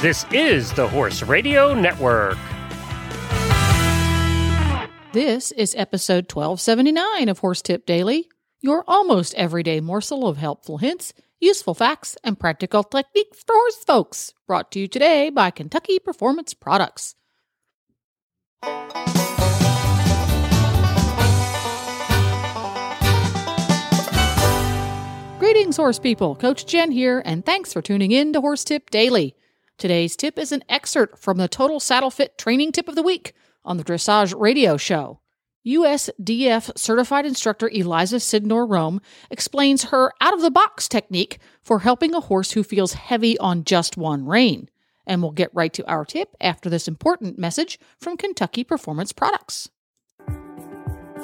This is the Horse Radio Network. This is episode 1279 of Horse Tip Daily, your almost everyday morsel of helpful hints, useful facts, and practical techniques for horse folks. Brought to you today by Kentucky Performance Products. Greetings, horse people. Coach Jen here, and thanks for tuning in to Horse Tip Daily. Today's tip is an excerpt from the Total Saddle Fit Training Tip of the Week on the Dressage Radio Show. USDF certified instructor Elisa Sydnor Romm explains her out of the box technique for helping a horse who feels heavy on just one rein. And we'll get right to our tip after this important message from Kentucky Performance Products.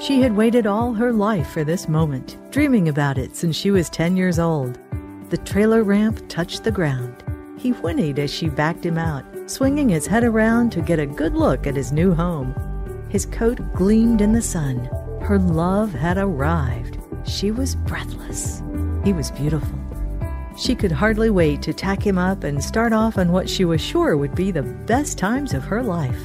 She had waited all her life for this moment, dreaming about it since she was 10 years old. The trailer ramp touched the ground. He whinnied as she backed him out, swinging his head around to get a good look at his new home. His coat gleamed in the sun. Her love had arrived. She was breathless. He was beautiful. She could hardly wait to tack him up and start off on what she was sure would be the best times of her life.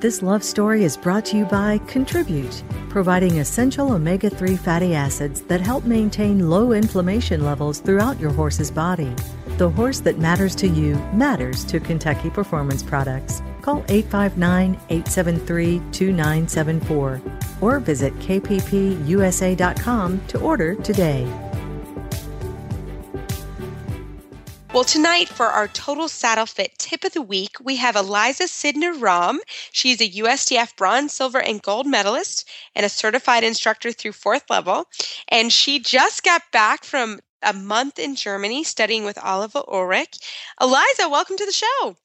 This love story is brought to you by Contribute, providing essential omega 3 fatty acids that help maintain low inflammation levels throughout your horse's body. The horse that matters to you matters to Kentucky Performance Products. Call 859 873 2974 or visit kppusa.com to order today. Well, tonight for our Total Saddle Fit tip of the week, we have Elisa Sydnor Romm. She's a USDF bronze, silver, and gold medalist and a certified instructor through fourth level. And she just got back from a month in Germany studying with Oliver Oelrich. Elisa, welcome to the show.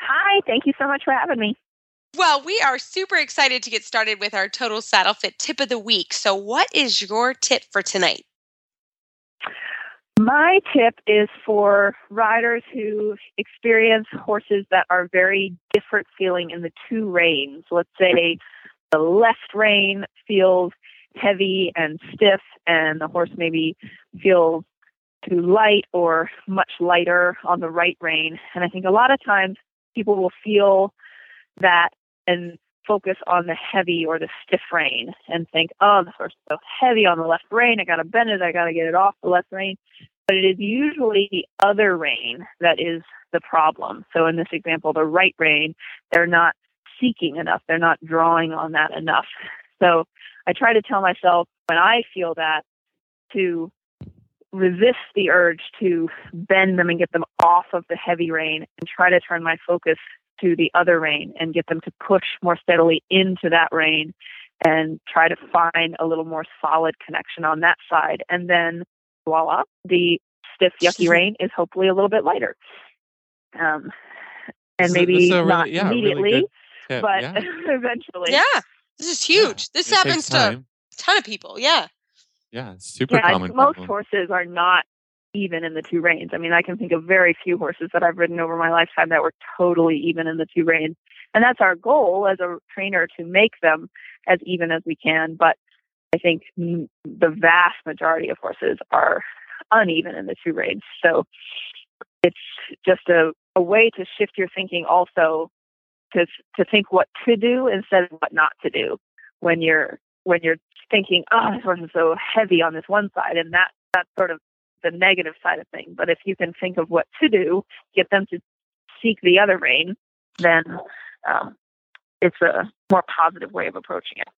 Hi, thank you so much for having me. Well, we are super excited to get started with our Total Saddle Fit tip of the week. So, what is your tip for tonight? My tip is for riders who experience horses that are very different feeling in the two reins. Let's say the left rein feels heavy and stiff, and the horse maybe feels too light or much lighter on the right rein. And I think a lot of times people will feel that and focus on the heavy or the stiff rein and think, oh, the horse is so heavy on the left rein. I got to bend it. I got to get it off the left rein. But it is usually the other rein that is the problem. So in this example, the right rein, they're not seeking enough. They're not drawing on that enough. So I try to tell myself when I feel that to resist the urge to bend them and get them off of the heavy rein and try to turn my focus to the other rein and get them to push more steadily into that rein and try to find a little more solid connection on that side. And then voila, the stiff, yucky rein is hopefully a little bit lighter. Um, and maybe really, not yeah, immediately, really tip, but yeah. eventually. Yeah, this is huge. Yeah, this it happens to time. a ton of people. Yeah. Yeah, it's super yeah, common. most problem. horses are not even in the two reins. I mean, I can think of very few horses that I've ridden over my lifetime that were totally even in the two reins. And that's our goal as a trainer to make them as even as we can. But I think the vast majority of horses are uneven in the two reins. So it's just a, a way to shift your thinking also to to think what to do instead of what not to do when you're when you're thinking, oh, this is so heavy on this one side, and that that's sort of the negative side of things. But if you can think of what to do, get them to seek the other rein, then um, it's a more positive way of approaching it.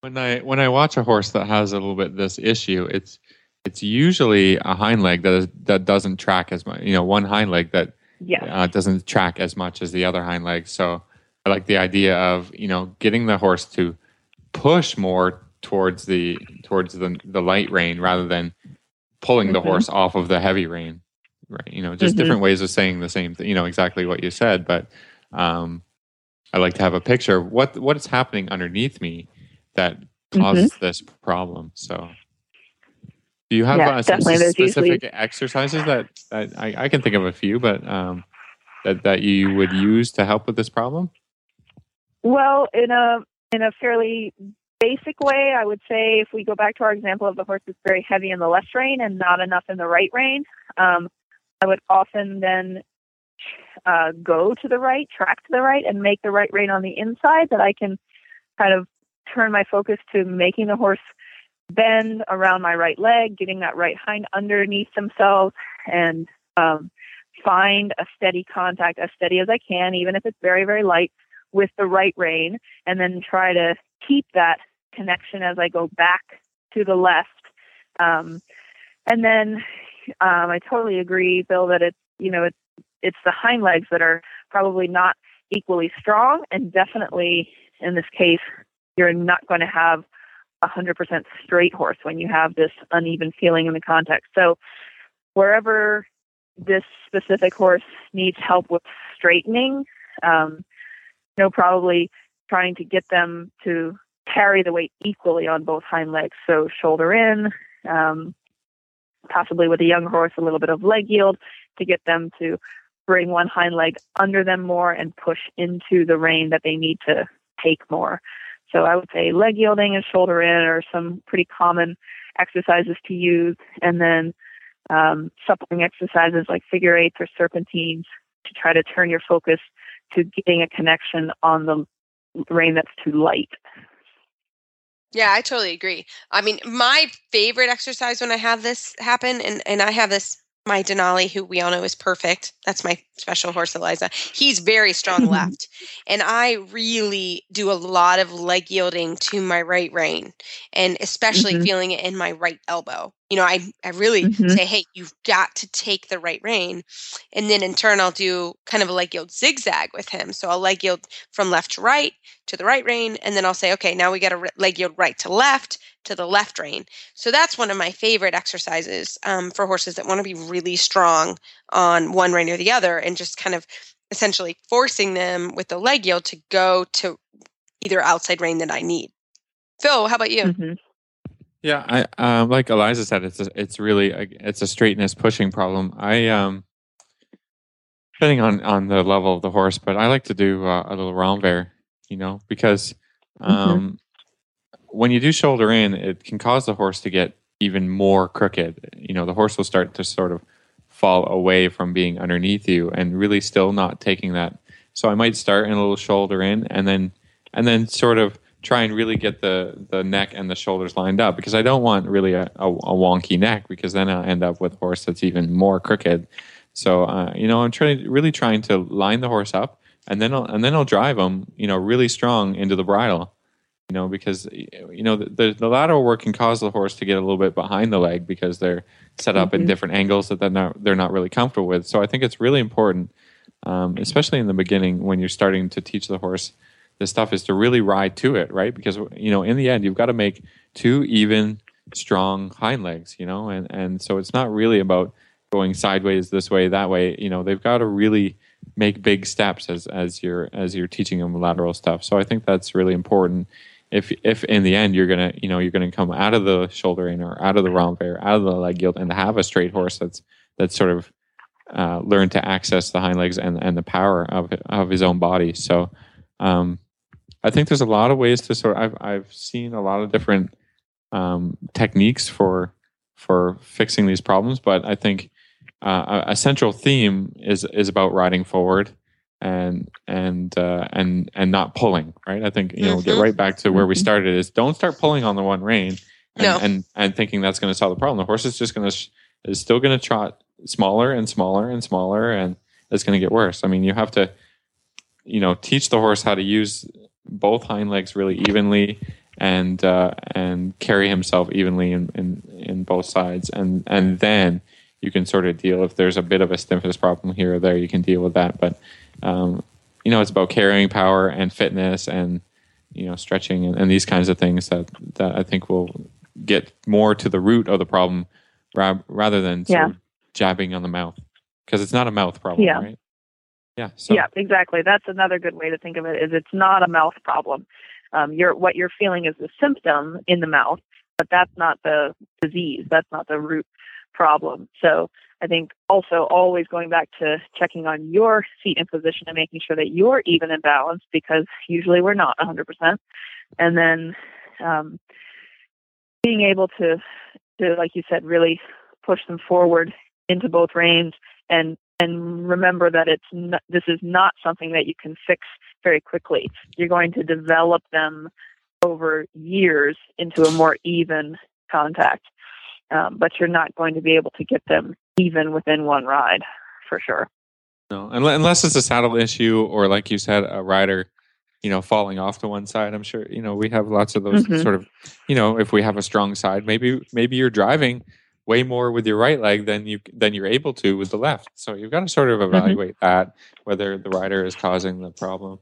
When I when I watch a horse that has a little bit this issue, it's it's usually a hind leg that is, that doesn't track as much. You know, one hind leg that Yes. uh, doesn't track as much as the other hind leg. So I like the idea of you know getting the horse to push more towards the towards the the light rein rather than pulling the Mhm. horse off of the heavy rein. Right. You know, just Mhm. different ways of saying the same thing. You know, exactly what you said, but um, I like to have a picture of what what is happening underneath me that causes this problem. So. Do you have Yeah, uh, some specific usually- exercises that, that I, I can think of a few, but um, that that you would use to help with this problem? Well, in a in a fairly basic way, I would say if we go back to our example of the horse that's very heavy in the left rein and not enough in the right rein, um, I would often then uh, go to the right, track to the right, and make the right rein on the inside, that I can kind of turn my focus to making the horse bend around my right leg, getting that right hind underneath themselves, and um, find a steady contact, as steady as I can, even if it's very, very light, with the right rein, and then try to keep that connection as I go back to the left. Um, and then um, I totally agree, Bill, that it's you know it's it's the hind legs that are probably not equally strong, and definitely in this case, you're not going to have a hundred percent straight horse when you have this uneven feeling in the context. So wherever this specific horse needs help with straightening, um, you know, probably trying to get them to carry the weight equally on both hind legs. So shoulder in, um, possibly with a young horse, a little bit of leg yield to get them to bring one hind leg under them more and push into the rein that they need to take more. So I would say leg yielding and shoulder in are some pretty common exercises to use. And then um, suppling exercises like figure eights or serpentines to try to turn your focus to getting a connection on the rein that's too light. Yeah, I totally agree. I mean, my favorite exercise when I have this happen, and, and I have this my Denali, who we all know is perfect. That's my special horse, Elisa. He's very strong left. And I really do a lot of leg yielding to my right rein and especially mm-hmm. feeling it in my right elbow. You know, I, I really mm-hmm. say, hey, you've got to take the right rein. And then in turn, I'll do kind of a leg yield zigzag with him. So I'll leg yield from left to right to the right rein. And then I'll say, okay, now we got a leg yield right to left to the left rein. So that's one of my favorite exercises um, for horses that want to be really strong on one rein or the other and just kind of essentially forcing them with the leg yield to go to either outside rein that I need. Phil, how about you? Mm-hmm. Yeah, I um, like Elisa said, it's a, it's really a, it's a straightness pushing problem. I um, depending on on the level of the horse, but I like to do uh, a little renvers, you know, because mm-hmm. um, mm-hmm when you do shoulder in, it can cause the horse to get even more crooked. You know, the horse will start to sort of fall away from being underneath you and really still not taking that. So I might start in a little shoulder in and then and then sort of try and really get the the neck and the shoulders lined up because I don't want really a, a, a wonky neck because then I'll end up with a horse that's even more crooked. So uh, you know, I'm trying really trying to line the horse up and then I'll, and then I'll drive them, you know, really strong into the bridle you know, because you know the, the lateral work can cause the horse to get a little bit behind the leg because they're set up mm-hmm. in different angles that they're not they're not really comfortable with. So I think it's really important, um, especially in the beginning when you're starting to teach the horse this stuff, is to really ride to it, right? Because you know, in the end, you've got to make two even, strong hind legs, you know, and and so it's not really about going sideways this way that way. You know, they've got to really make big steps as as you're as you're teaching them lateral stuff. So I think that's really important if if in the end you're gonna you know you're gonna come out of the shoulder in or out of the renvers, out of the leg yield, and have a straight horse that's that's sort of uh, learned to access the hind legs and and the power of of his own body. So um, I think there's a lot of ways to sort. Of, I've I've seen a lot of different um, techniques for for fixing these problems, but I think uh, a, a central theme is is about riding forward and and uh, and and not pulling right i think you know mm-hmm. get right back to where we mm-hmm. started is don't start pulling on the one rein and no. and, and thinking that's going to solve the problem the horse is just going to is still going to trot smaller and smaller and smaller and it's going to get worse i mean you have to you know teach the horse how to use both hind legs really evenly and uh, and carry himself evenly in, in in both sides and and then you can sort of deal if there's a bit of a stiffness problem here or there you can deal with that but um, you know, it's about carrying power and fitness and you know stretching and, and, these kinds of things that that I think will get more to the root of the problem ra- rather than yeah. jabbing on the mouth because it's not a mouth problem, yeah. right? Yeah. So. Yeah, exactly. That's another good way to think of it. Is it's not a mouth problem. Um, you're what you're feeling is the symptom in the mouth, but that's not the disease. That's not the root problem. So I think also always going back to checking on your seat and position and making sure that you're even and balanced because usually we're not 100%. And then um, being able to, to, like you said, really push them forward into both reins and and remember that it's not, this is not something that you can fix very quickly. You're going to develop them over years into a more even contact, um, but you're not going to be able to get them even within one ride for sure. No, unless it's a saddle issue or, like you said, a rider, you know, falling off to one side. I'm sure you know we have lots of those Mhm. sort of, you know, if we have a strong side, maybe maybe you're driving way more with your right leg than you than you're able to with the left. So you've got to sort of evaluate that whether the rider is causing the problem.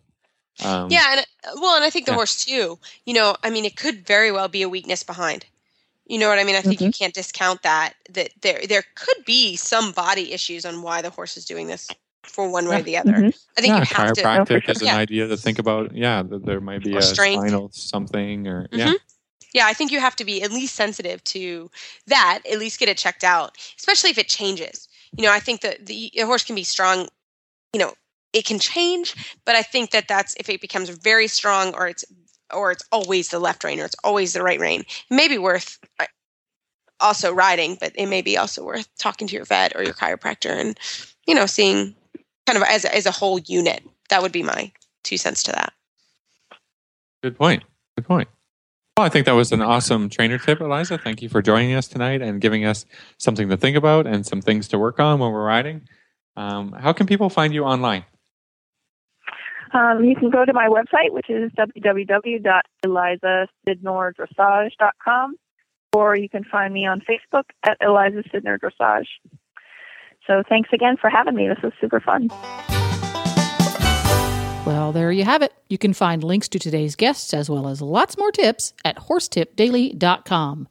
Um, Yeah, and uh, well, and I think the Yeah. horse too. You know, I mean, it could very well be a weakness behind. You know what I mean? I think you can't discount that. That there there could be some body issues on why the horse is doing this for one way or the other. Mhm. I think yeah, you have to. chiropractic sure. is an Yeah. idea to think about. Yeah, that there might be Or a strength. spinal something or yeah. Yeah, I think you have to be at least sensitive to that. At least get it checked out, especially if it changes. You know, I think that the horse can be strong. You know, it can change, but I think that that's if it becomes very strong or it's or it's always the left rein or it's always the right rein. It may be worth uh, also riding, but it may be also worth talking to your vet or your chiropractor and you know seeing kind of as as a whole unit. That would be my two cents to that. Good point. Good point. Well, I think that was an awesome trainer tip, Elisa. Thank you for joining us tonight and giving us something to think about and some things to work on when we're riding. Um, how can people find you online? Um, you can go to my website, which is www.elizasidnordressage.com, or you can find me on Facebook at Elisa Sydnor Dressage. So thanks again for having me. This was super fun. Well, there you have it. You can find links to today's guests as well as lots more tips at horsetipdaily.com.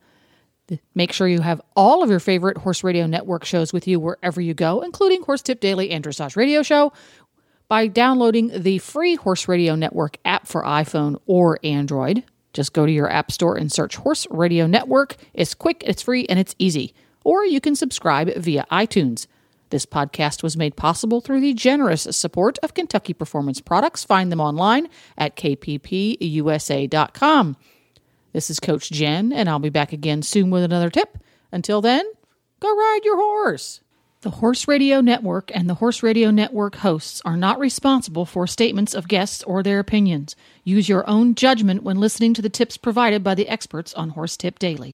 Make sure you have all of your favorite Horse Radio Network shows with you wherever you go, including Horse Tip Daily and Dressage Radio Show, by downloading the free Horse Radio Network app for iPhone or Android. Just go to your app store and search Horse Radio Network. It's quick, it's free, and it's easy. Or you can subscribe via iTunes. This podcast was made possible through the generous support of Kentucky Performance Products. Find them online at kppusa.com. This is Coach Jen, and I'll be back again soon with another tip. Until then, go ride your horse. The Horse Radio Network and the Horse Radio Network hosts are not responsible for statements of guests or their opinions. Use your own judgment when listening to the tips provided by the experts on Horse Tip Daily.